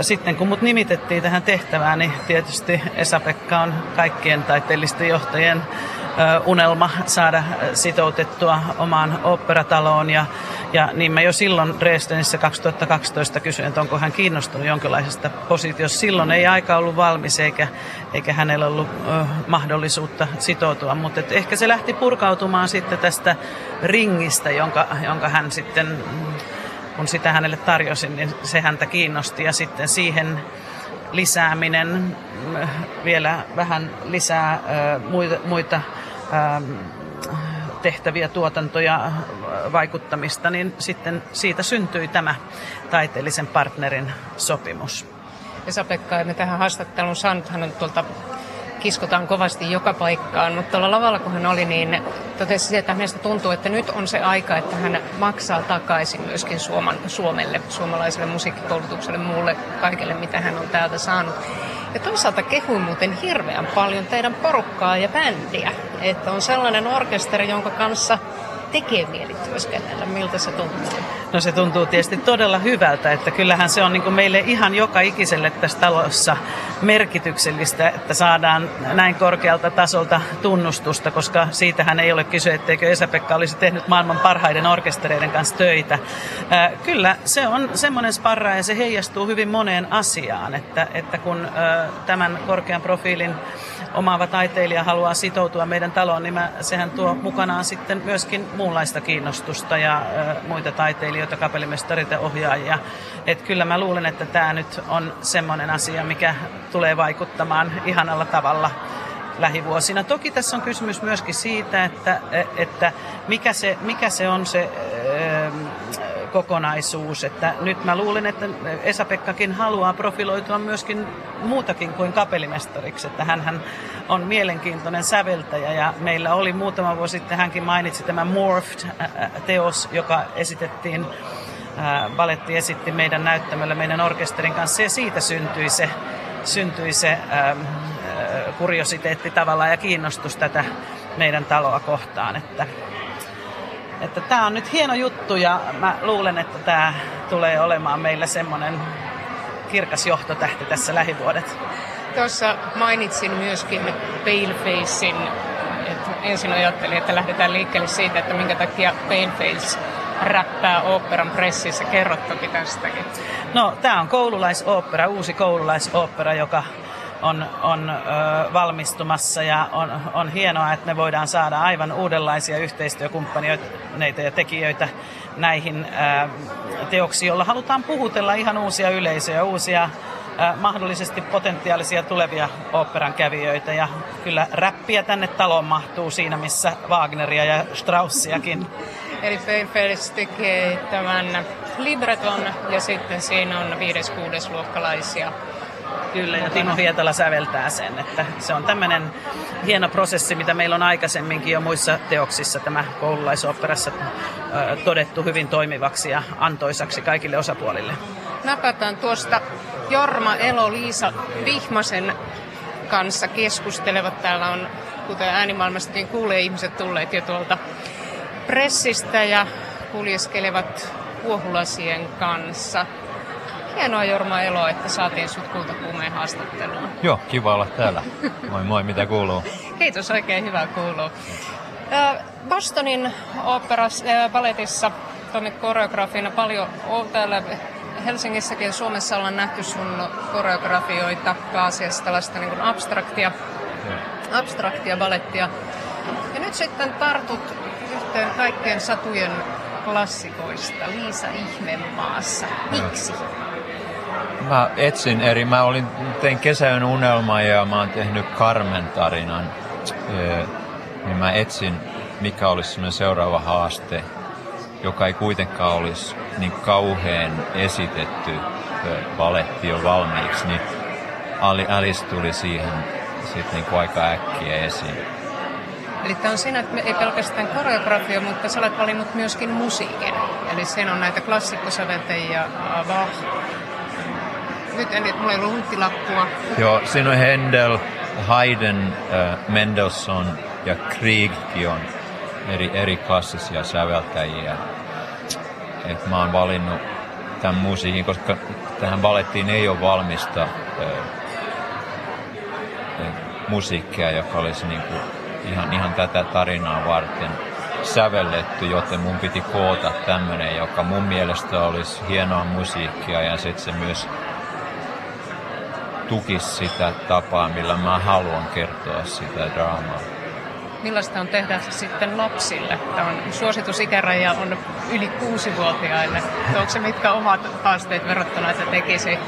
sitten kun mut nimitettiin tähän tehtävään, niin tietysti Esa-Pekka on kaikkien taiteellisten johtajien unelma saada sitoutettua omaan operataloon. Ja, ja niin mä jo silloin Dresdenissä 2012 kysyin, että onko hän kiinnostunut jonkinlaisesta positiosta. Silloin ei aika ollut valmis eikä, eikä hänellä ollut ö, mahdollisuutta sitoutua, mutta ehkä se lähti purkautumaan sitten tästä ringistä, jonka, jonka hän sitten kun sitä hänelle tarjosin, niin se häntä kiinnosti. Ja sitten siihen lisääminen vielä vähän lisää muita, muita tehtäviä, tuotantoja, vaikuttamista, niin sitten siitä syntyi tämä taiteellisen partnerin sopimus.
Esa-Pekka, tähän haastatteluun saanut, hän on tuolta kiskotaan kovasti joka paikkaan, mutta tuolla lavalla kun hän oli, niin totesi että hänestä tuntuu, että nyt on se aika, että hän maksaa takaisin myöskin Suomen, Suomelle, suomalaiselle musiikkikoulutukselle, muulle kaikelle, mitä hän on täältä saanut. Ja toisaalta kehuin muuten hirveän paljon teidän porukkaa ja bändiä, että on sellainen orkesteri, jonka kanssa tekee mieli työskennellä? Miltä se tuntuu?
No se tuntuu tietysti todella hyvältä, että kyllähän se on niin kuin meille ihan joka ikiselle tässä talossa merkityksellistä, että saadaan näin korkealta tasolta tunnustusta, koska siitähän ei ole kyse, etteikö Esa-Pekka olisi tehnyt maailman parhaiden orkestereiden kanssa töitä. Kyllä se on semmoinen sparra ja se heijastuu hyvin moneen asiaan, että, että kun tämän korkean profiilin omaava taiteilija haluaa sitoutua meidän taloon, niin mä, sehän tuo mukanaan sitten myöskin muunlaista kiinnostusta ja muita taiteilijoita, kapellimestareita, ohjaajia. Et kyllä mä luulen, että tämä nyt on semmoinen asia, mikä tulee vaikuttamaan ihanalla tavalla lähivuosina. Toki tässä on kysymys myöskin siitä, että, että mikä, se, mikä se on se kokonaisuus. Että nyt mä luulen, että Esa-Pekkakin haluaa profiloitua myöskin muutakin kuin kapellimestariksi. Että hän on mielenkiintoinen säveltäjä ja meillä oli muutama vuosi sitten, hänkin mainitsi tämä Morphed-teos, joka esitettiin Baletti esitti meidän näyttämöllä meidän orkesterin kanssa ja siitä syntyi se, syntyi se ähm, kuriositeetti tavallaan ja kiinnostus tätä meidän taloa kohtaan. Että että tämä on nyt hieno juttu ja mä luulen, että tämä tulee olemaan meillä semmoinen kirkas johtotähti tässä lähivuodet.
Tuossa mainitsin myöskin Palefacein, että ensin ajattelin, että lähdetään liikkeelle siitä, että minkä takia Paleface räppää oopperan pressissä. Kerrot toki tästäkin.
No, tämä on koululaisooppera, uusi koululaisooppera, joka on, on ö, valmistumassa ja on, on hienoa, että me voidaan saada aivan uudenlaisia yhteistyökumppaneita ja tekijöitä näihin ö, teoksiin, joilla halutaan puhutella ihan uusia yleisöjä, uusia ö, mahdollisesti potentiaalisia tulevia oopperan kävijöitä ja kyllä räppiä tänne taloon mahtuu siinä, missä Wagneria ja Straussiakin.
Eli Fairfax tekee tämän libreton ja sitten siinä on viides-kuudes luokkalaisia
Kyllä, ja Timo Hietala säveltää sen. Että se on tämmöinen hieno prosessi, mitä meillä on aikaisemminkin jo muissa teoksissa tämä koululaisoperassa todettu hyvin toimivaksi ja antoisaksi kaikille osapuolille.
Napataan tuosta Jorma Elo Liisa Vihmasen kanssa keskustelevat. Täällä on, kuten äänimaailmastakin kuulee, ihmiset tulleet jo tuolta pressistä ja kuljeskelevat kuohulasien kanssa. Hienoa Jorma Elo, että saatiin sut kultakuumeen haastatteluun.
Joo, kiva olla täällä. Moi moi, mitä kuuluu?
Kiitos, oikein hyvä kuuluu. Bostonin operas, balletissa tuonne koreografina paljon täällä Helsingissäkin ja Suomessa ollaan nähty sun koreografioita pääasiassa tällaista niin kuin abstraktia, abstraktia balettia. Ja nyt sitten tartut yhteen kaikkien satujen klassikoista Liisa Ihmemaassa. Miksi?
Mä etsin eri, mä olin, tein kesän unelmaa ja mä oon tehnyt Carmen-tarinan. Niin mä etsin, mikä olisi seuraava haaste, joka ei kuitenkaan olisi niin kauhean esitetty valetti jo valmiiksi, niin Alice tuli siihen sitten niin aika äkkiä esiin.
Eli tämä on siinä, että ei pelkästään koreografia, mutta sä olet valinnut myöskin musiikin. Eli siinä on näitä klassikkosäveltäjiä, Bach. Nyt en mulla ei ollut.
Joo, siinä on Händel, Haydn, äh, Mendelssohn ja Kriegkin on eri, eri klassisia säveltäjiä. Et mä oon valinnut tämän musiikin, koska tähän balettiin ei ole valmista äh, musiikkia, joka olisi niin kuin ihan, ihan tätä tarinaa varten sävelletty, joten mun piti koota tämmöinen, joka mun mielestä olisi hienoa musiikkia ja sitten se myös tukisi sitä tapaa, millä mä haluan kertoa sitä draamaa.
Millaista on tehdä sitten lapsille? Tämä on suositusikäraja on yli kuusivuotiaille. Onko se mitkä omat haasteet verrattuna, että tekisi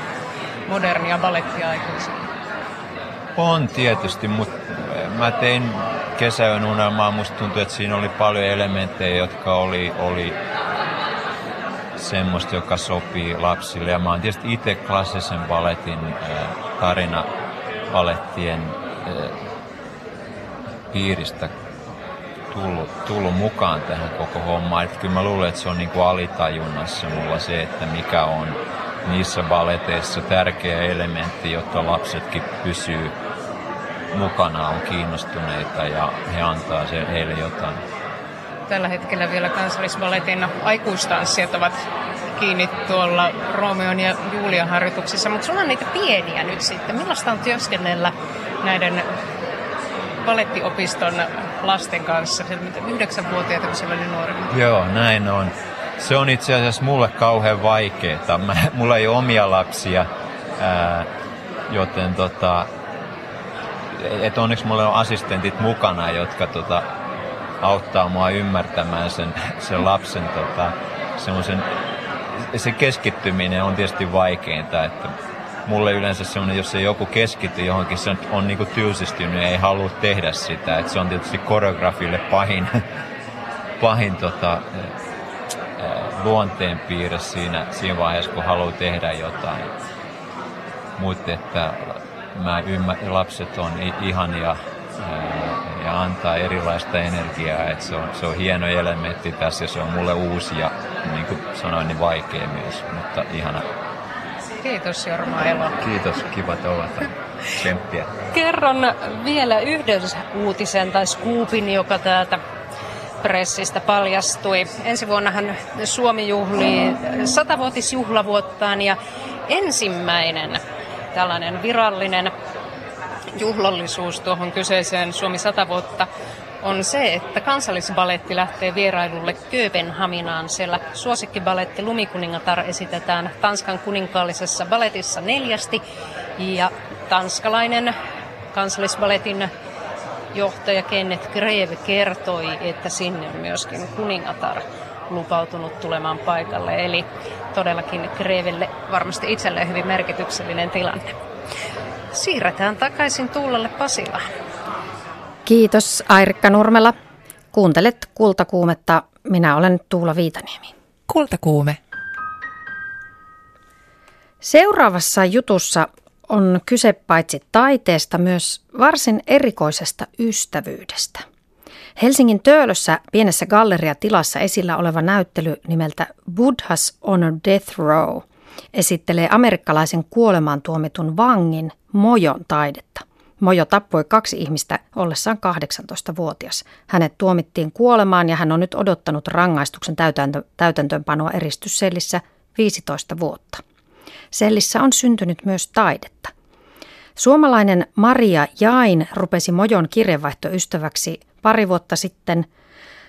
modernia balettia aikuisille?
On tietysti, mutta mä tein kesäyön unelmaa. Musta tuntui, että siinä oli paljon elementtejä, jotka oli, oli semmoista, joka sopii lapsille. Ja mä oon tietysti itse klassisen baletin tarina balettien piiristä tullut, tullut mukaan tähän koko hommaan. Että kyllä mä luulen, että se on niin kuin alitajunnassa mulla se, että mikä on niissä baleteissa tärkeä elementti, jotta lapsetkin pysyy mukana on kiinnostuneita ja he antaa se heille jotain.
Tällä hetkellä vielä kansallisballetin aikuistanssijat ovat kiinni tuolla Romeon ja Julian harjoituksissa, mutta sulla on niitä pieniä nyt sitten. Millaista on työskennellä näiden balettiopiston lasten kanssa, yhdeksänvuotiaita, kun siellä oli nuori?
Joo, näin on. Se on itse asiassa mulle kauhean vaikeaa. mulla ei ole omia lapsia, ää, joten tota, et onneksi mulla on assistentit mukana, jotka tota, auttaa mua ymmärtämään sen, sen lapsen tota, semmoisen, se keskittyminen on tietysti vaikeinta, että mulle yleensä semmoinen, jos ei joku keskity johonkin, se on, on niinku tylsistynyt ei halua tehdä sitä. että se on tietysti koreografille pahin, pahin tota, luonteenpiirre siinä, siinä vaiheessa, kun haluaa tehdä jotain. Mutta että mä ymmär, lapset on ihania ja antaa erilaista energiaa. että se, on, se on hieno elementti tässä ja se on mulle uusi ja niin kuin sanoin, niin vaikea myös, mutta ihana.
Kiitos Jorma Elo.
Kiitos, kiva olla Tsemppiä.
Kerron vielä yhden uutisen tai skuupin, joka täältä pressistä paljastui. Ensi vuonnahan Suomi juhlii satavuotisjuhlavuottaan ja ensimmäinen tällainen virallinen juhlallisuus tuohon kyseiseen Suomi 100 vuotta on se, että kansallisbaletti lähtee vierailulle Kööpenhaminaan. Siellä suosikkibaletti Lumikuningatar esitetään Tanskan kuninkaallisessa baletissa neljästi ja tanskalainen kansallisbaletin johtaja Kenneth Greve kertoi, että sinne on myöskin kuningatar lupautunut tulemaan paikalle. Eli todellakin Grevelle varmasti itselleen hyvin merkityksellinen tilanne. Siirretään takaisin Tuulalle Pasilaan.
Kiitos Airikka Nurmela. Kuuntelet Kultakuumetta. Minä olen Tuula Viitaniemi.
Kultakuume.
Seuraavassa jutussa on kyse paitsi taiteesta myös varsin erikoisesta ystävyydestä. Helsingin Töölössä pienessä galleriatilassa esillä oleva näyttely nimeltä Buddhas on a Death Row esittelee amerikkalaisen kuolemaan tuomitun vangin Mojon taidetta. Mojo tappoi kaksi ihmistä ollessaan 18-vuotias. Hänet tuomittiin kuolemaan ja hän on nyt odottanut rangaistuksen täytäntö, täytäntöönpanoa eristyssellissä 15 vuotta. Sellissä on syntynyt myös taidetta. Suomalainen Maria Jain rupesi Mojon kirjeenvaihtoystäväksi pari vuotta sitten.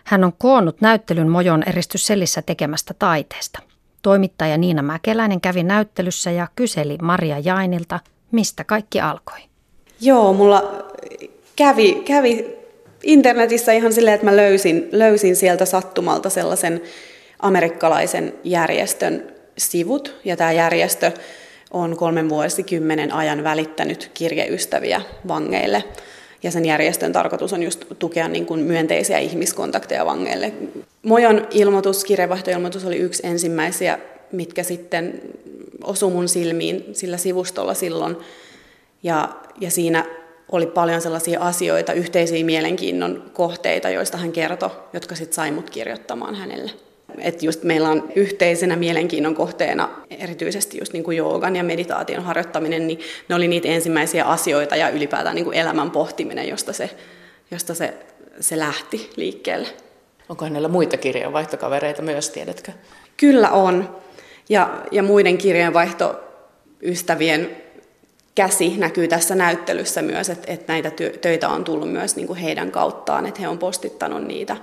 Hän on koonnut näyttelyn Mojon eristyssellissä tekemästä taiteesta. Toimittaja Niina Mäkeläinen kävi näyttelyssä ja kyseli Maria Jainilta, mistä kaikki alkoi.
Joo, mulla kävi, kävi internetissä ihan silleen, että mä löysin, löysin sieltä sattumalta sellaisen amerikkalaisen järjestön sivut. Ja tämä järjestö on kolmen vuosikymmenen ajan välittänyt kirjeystäviä vangeille. Ja sen järjestön tarkoitus on just tukea niin kuin myönteisiä ihmiskontakteja vangeille. Mojon ilmoitus, kirjeenvaihtoilmoitus oli yksi ensimmäisiä, mitkä sitten osu mun silmiin sillä sivustolla silloin. Ja, ja siinä oli paljon sellaisia asioita, yhteisiä mielenkiinnon kohteita, joista hän kertoi, jotka sitten sai mut kirjoittamaan hänelle. Et just meillä on yhteisenä mielenkiinnon kohteena erityisesti just niin kuin joogan ja meditaation harjoittaminen, niin ne oli niitä ensimmäisiä asioita ja ylipäätään niin kuin elämän pohtiminen, josta se, josta se, se lähti liikkeelle.
Onko hänellä muita kirjeenvaihtokavereita myös, tiedätkö?
Kyllä on. Ja, ja muiden kirjeenvaihtoystävien käsi näkyy tässä näyttelyssä myös, että, että näitä töitä on tullut myös niin kuin heidän kauttaan, että he on postittanut niitä.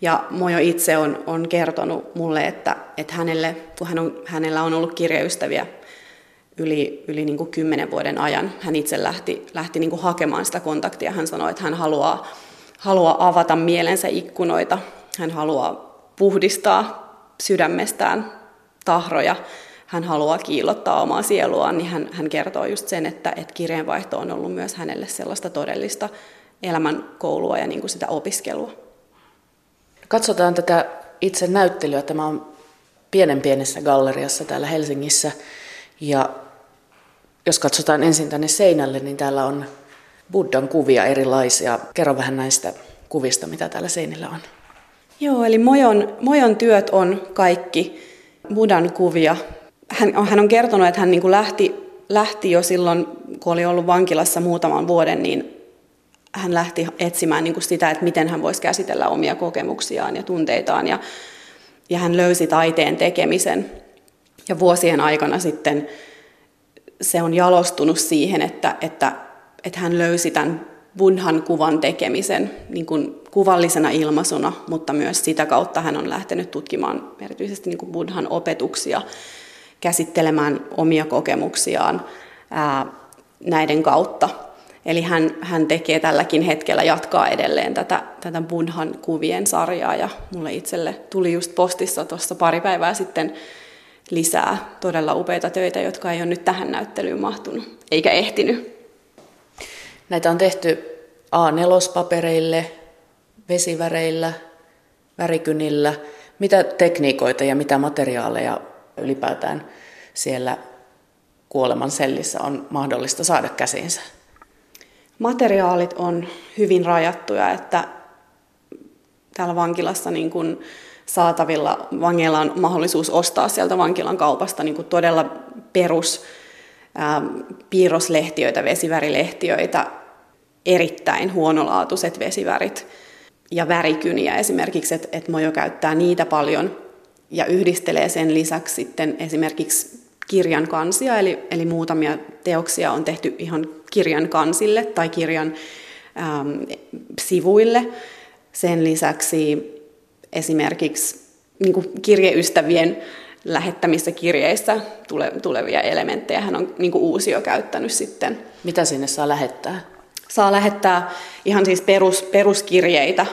Ja Mojo itse on, on kertonut mulle, että, että hänelle, kun hän on, hänellä on ollut kirjaystäviä yli, yli niin kuin kymmenen vuoden ajan, hän itse lähti, lähti niin kuin hakemaan sitä kontaktia. Hän sanoi, että hän haluaa, haluaa avata mielensä ikkunoita, hän haluaa puhdistaa sydämestään tahroja, hän haluaa kiillottaa omaa sieluaan, niin hän, hän kertoo just sen, että, että kirjeenvaihto on ollut myös hänelle sellaista todellista elämän koulua ja niin kuin sitä opiskelua.
Katsotaan tätä itse näyttelyä. Tämä on pienen pienessä galleriassa täällä Helsingissä. Ja jos katsotaan ensin tänne seinälle, niin täällä on Buddhan kuvia erilaisia. Kerro vähän näistä kuvista, mitä täällä seinillä on.
Joo, eli Mojon, Mojon työt on kaikki Buddhan kuvia. Hän, hän on kertonut, että hän niin lähti, lähti jo silloin, kun oli ollut vankilassa muutaman vuoden, niin hän lähti etsimään niin kuin sitä, että miten hän voisi käsitellä omia kokemuksiaan ja tunteitaan. Ja, ja hän löysi taiteen tekemisen. Ja vuosien aikana sitten se on jalostunut siihen, että, että, että hän löysi tämän Buddhan kuvan tekemisen niin kuin kuvallisena ilmaisuna, mutta myös sitä kautta hän on lähtenyt tutkimaan erityisesti niin kuin Buddhan opetuksia, käsittelemään omia kokemuksiaan ää, näiden kautta. Eli hän, hän tekee tälläkin hetkellä, jatkaa edelleen tätä, tätä Buddhan kuvien sarjaa ja mulle itselle tuli just postissa tuossa pari päivää sitten lisää todella upeita töitä, jotka ei ole nyt tähän näyttelyyn mahtunut, eikä ehtinyt.
Näitä on tehty A4-papereille, vesiväreillä, värikynillä. Mitä tekniikoita ja mitä materiaaleja ylipäätään siellä kuoleman sellissä on mahdollista saada käsiinsä?
Materiaalit on hyvin rajattuja, että täällä vankilassa niin kuin saatavilla vangeilla on mahdollisuus ostaa sieltä vankilan kaupasta niin kuin todella perus ää, piirroslehtiöitä, vesivärilehtiöitä, erittäin huonolaatuiset vesivärit ja värikyniä esimerkiksi, että et Mojo käyttää niitä paljon ja yhdistelee sen lisäksi sitten esimerkiksi kirjan kansia, eli, eli muutamia teoksia on tehty ihan kirjan kansille tai kirjan ähm, sivuille. Sen lisäksi esimerkiksi niin kuin kirjeystävien lähettämissä kirjeissä tule, tulevia elementtejä hän on niin kuin uusio käyttänyt sitten.
Mitä sinne saa lähettää?
Saa lähettää ihan siis perus, peruskirjeitä,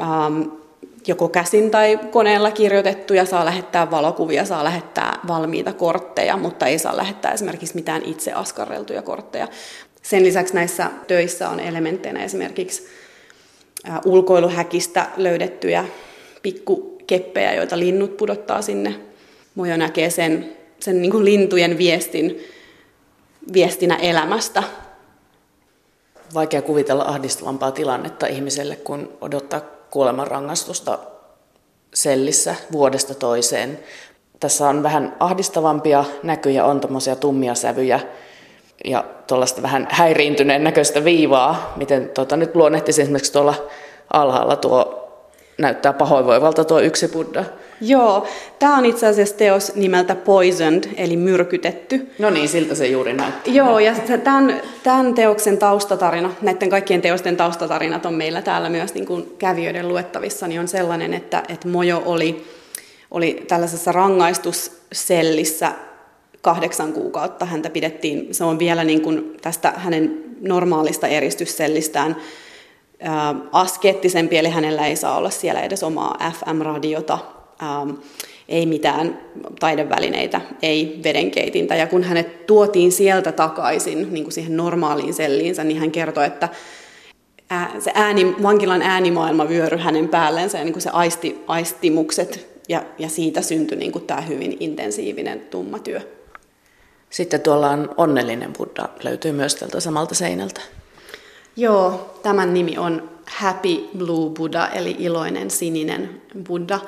ähm, joko käsin tai koneella kirjoitettuja, saa lähettää valokuvia, saa lähettää valmiita kortteja, mutta ei saa lähettää esimerkiksi mitään itse askarreltuja kortteja. Sen lisäksi näissä töissä on elementteinä esimerkiksi ulkoiluhäkistä löydettyjä pikkukeppejä, joita linnut pudottaa sinne. Mojo näkee sen, sen niin kuin lintujen viestin, viestinä elämästä.
Vaikea kuvitella ahdistavampaa tilannetta ihmiselle, kun odottaa kuolemanrangaistusta sellissä vuodesta toiseen. Tässä on vähän ahdistavampia näkyjä, on tuommoisia tummia sävyjä ja tuollaista vähän häiriintyneen näköistä viivaa, miten tuota, nyt luonnehtisin esimerkiksi tuolla alhaalla tuo näyttää pahoinvoivalta tuo yksi buddha.
Joo, tämä on itse asiassa teos nimeltä Poisoned, eli myrkytetty.
No niin, siltä se juuri näyttää.
Joo, ja tämän, tämän teoksen taustatarina, näiden kaikkien teosten taustatarinat on meillä täällä myös niin kuin kävijöiden luettavissa, niin on sellainen, että, että Mojo oli, oli tällaisessa rangaistussellissä kahdeksan kuukautta. Häntä pidettiin, se on vielä niin kuin tästä hänen normaalista eristyssellistään askeettisempi, eli hänellä ei saa olla siellä edes omaa FM-radiota, ei mitään taidevälineitä, ei vedenkeitintä. Ja kun hänet tuotiin sieltä takaisin niin kuin siihen normaaliin selliinsä, niin hän kertoi, että se ääni, vankilan äänimaailma vyöry hänen päällensä ja niin kuin se aisti, aistimukset, ja, ja siitä syntyi niin kuin tämä hyvin intensiivinen tumma työ.
Sitten tuolla on onnellinen Buddha, löytyy myös tältä samalta seinältä.
Joo, tämän nimi on Happy Blue Buddha, eli iloinen sininen Buddha.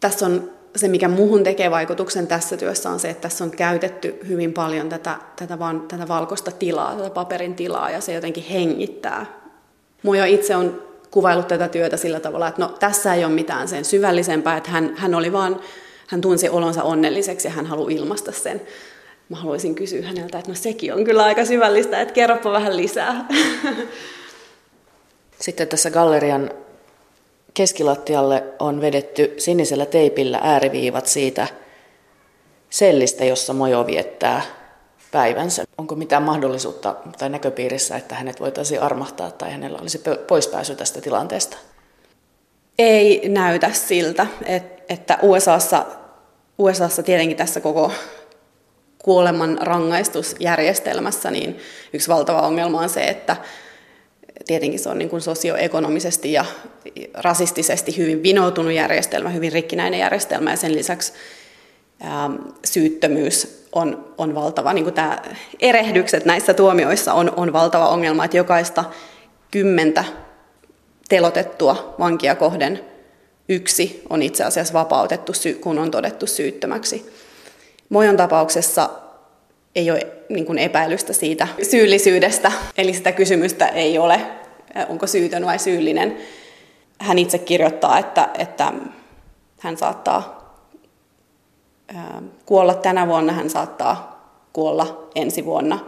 Tässä on se, mikä muuhun tekee vaikutuksen tässä työssä, on se, että tässä on käytetty hyvin paljon tätä, tätä, vaan, tätä valkoista tilaa, tätä paperin tilaa, ja se jotenkin hengittää. Muja itse on kuvailut tätä työtä sillä tavalla, että no, tässä ei ole mitään sen syvällisempää, että hän, hän oli vaan, hän tunsi olonsa onnelliseksi ja hän haluaa ilmaista sen mä haluaisin kysyä häneltä, että no sekin on kyllä aika syvällistä, että kerropa vähän lisää.
Sitten tässä gallerian keskilattialle on vedetty sinisellä teipillä ääriviivat siitä sellistä, jossa Mojo viettää päivänsä. Onko mitään mahdollisuutta tai näköpiirissä, että hänet voitaisiin armahtaa tai hänellä olisi poispääsy tästä tilanteesta?
Ei näytä siltä, että USAssa, USAssa tietenkin tässä koko kuoleman rangaistusjärjestelmässä, niin yksi valtava ongelma on se, että tietenkin se on niin kuin sosioekonomisesti ja rasistisesti hyvin vinoutunut järjestelmä, hyvin rikkinäinen järjestelmä ja sen lisäksi ää, syyttömyys on, on valtava, niin kuin tämä erehdykset näissä tuomioissa on, on valtava ongelma, että jokaista kymmentä telotettua vankia kohden yksi on itse asiassa vapautettu, kun on todettu syyttömäksi. Mojon tapauksessa ei ole niin kuin epäilystä siitä syyllisyydestä, eli sitä kysymystä ei ole, onko syytön vai syyllinen. Hän itse kirjoittaa, että, että hän saattaa kuolla tänä vuonna, hän saattaa kuolla ensi vuonna.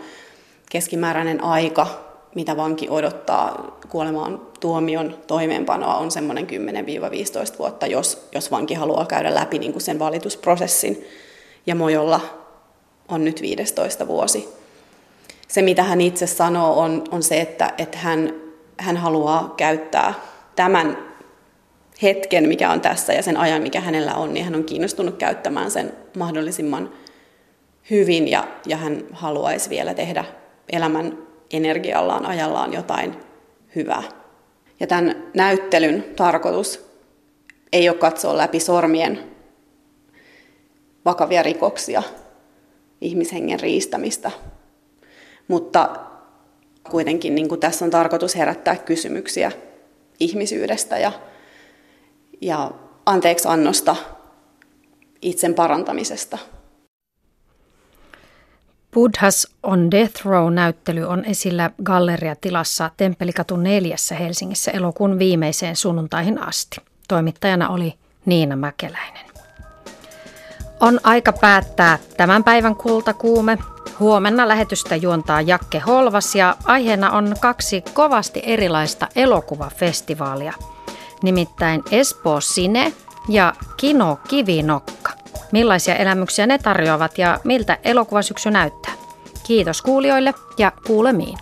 Keskimääräinen aika, mitä vanki odottaa kuolemaan tuomion toimeenpanoa, on semmoinen 10-15 vuotta, jos, jos vanki haluaa käydä läpi niin kuin sen valitusprosessin ja Mojolla on nyt 15 vuosi. Se, mitä hän itse sanoo, on, on se, että, että hän, hän haluaa käyttää tämän hetken, mikä on tässä, ja sen ajan, mikä hänellä on, niin hän on kiinnostunut käyttämään sen mahdollisimman hyvin, ja, ja hän haluaisi vielä tehdä elämän energiallaan, ajallaan jotain hyvää. Ja tämän näyttelyn tarkoitus ei ole katsoa läpi sormien vakavia rikoksia, ihmishengen riistämistä. Mutta kuitenkin niin kuin tässä on tarkoitus herättää kysymyksiä ihmisyydestä ja, ja anteeksi annosta, itsen parantamisesta.
Buddhas on Death Row-näyttely on esillä galleriatilassa Temppelikatu 4 Helsingissä elokuun viimeiseen sunnuntaihin asti. Toimittajana oli Niina Mäkeläinen. On aika päättää tämän päivän kultakuume. Huomenna lähetystä juontaa Jakke Holvas ja aiheena on kaksi kovasti erilaista elokuvafestivaalia. Nimittäin Espoo Sine ja Kino Kivinokka. Millaisia elämyksiä ne tarjoavat ja miltä elokuvasyksy näyttää? Kiitos kuulijoille ja kuulemiin.